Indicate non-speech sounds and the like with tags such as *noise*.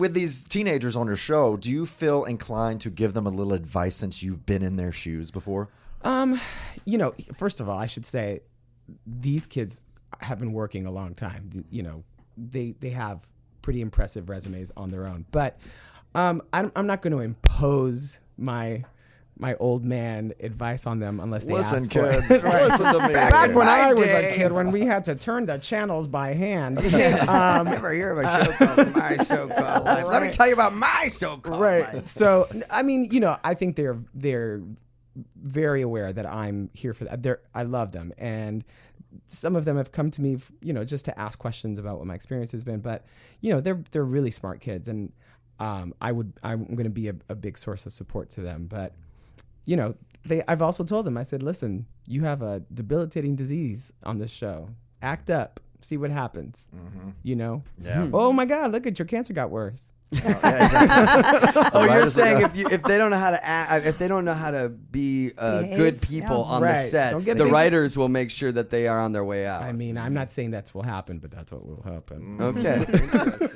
with these teenagers on your show, do you feel inclined to give them a little advice since you've been in their shoes before? Um, you know, first of all, I should say these kids have been working a long time. You know, they they have pretty impressive resumes on their own. But um, I'm, I'm not going to impose my my old man advice on them unless they Listen, ask for kids, it. *laughs* Right. listen to me. Back when I was day. a kid, when we had to turn the channels by hand. *laughs* Um, Ever hear of a show called *laughs* My So Called Life? Let me tell you about my so called right. life. So I mean, you know, I think they're they're very aware that I'm here for that. They're I love them, and some of them have come to me, you know, just to ask questions about what my experience has been. But you know, they're they're really smart kids, and um, I would I'm going to be a, a big source of support to them. But you know, they I've also told them I said, listen, you have a debilitating disease on this show. Act up, see what happens. You know. Yeah. Oh my God! Look at your cancer got worse. Oh, Right *laughs* oh, you're saying if you, if they don't know how to act, uh, if they don't know how to be uh, Behave, good people yeah. on the set, the big- writers will make sure that they are on their way out. I mean, I'm not saying that's will happen, but that's what will happen. okay. *laughs* Interesting.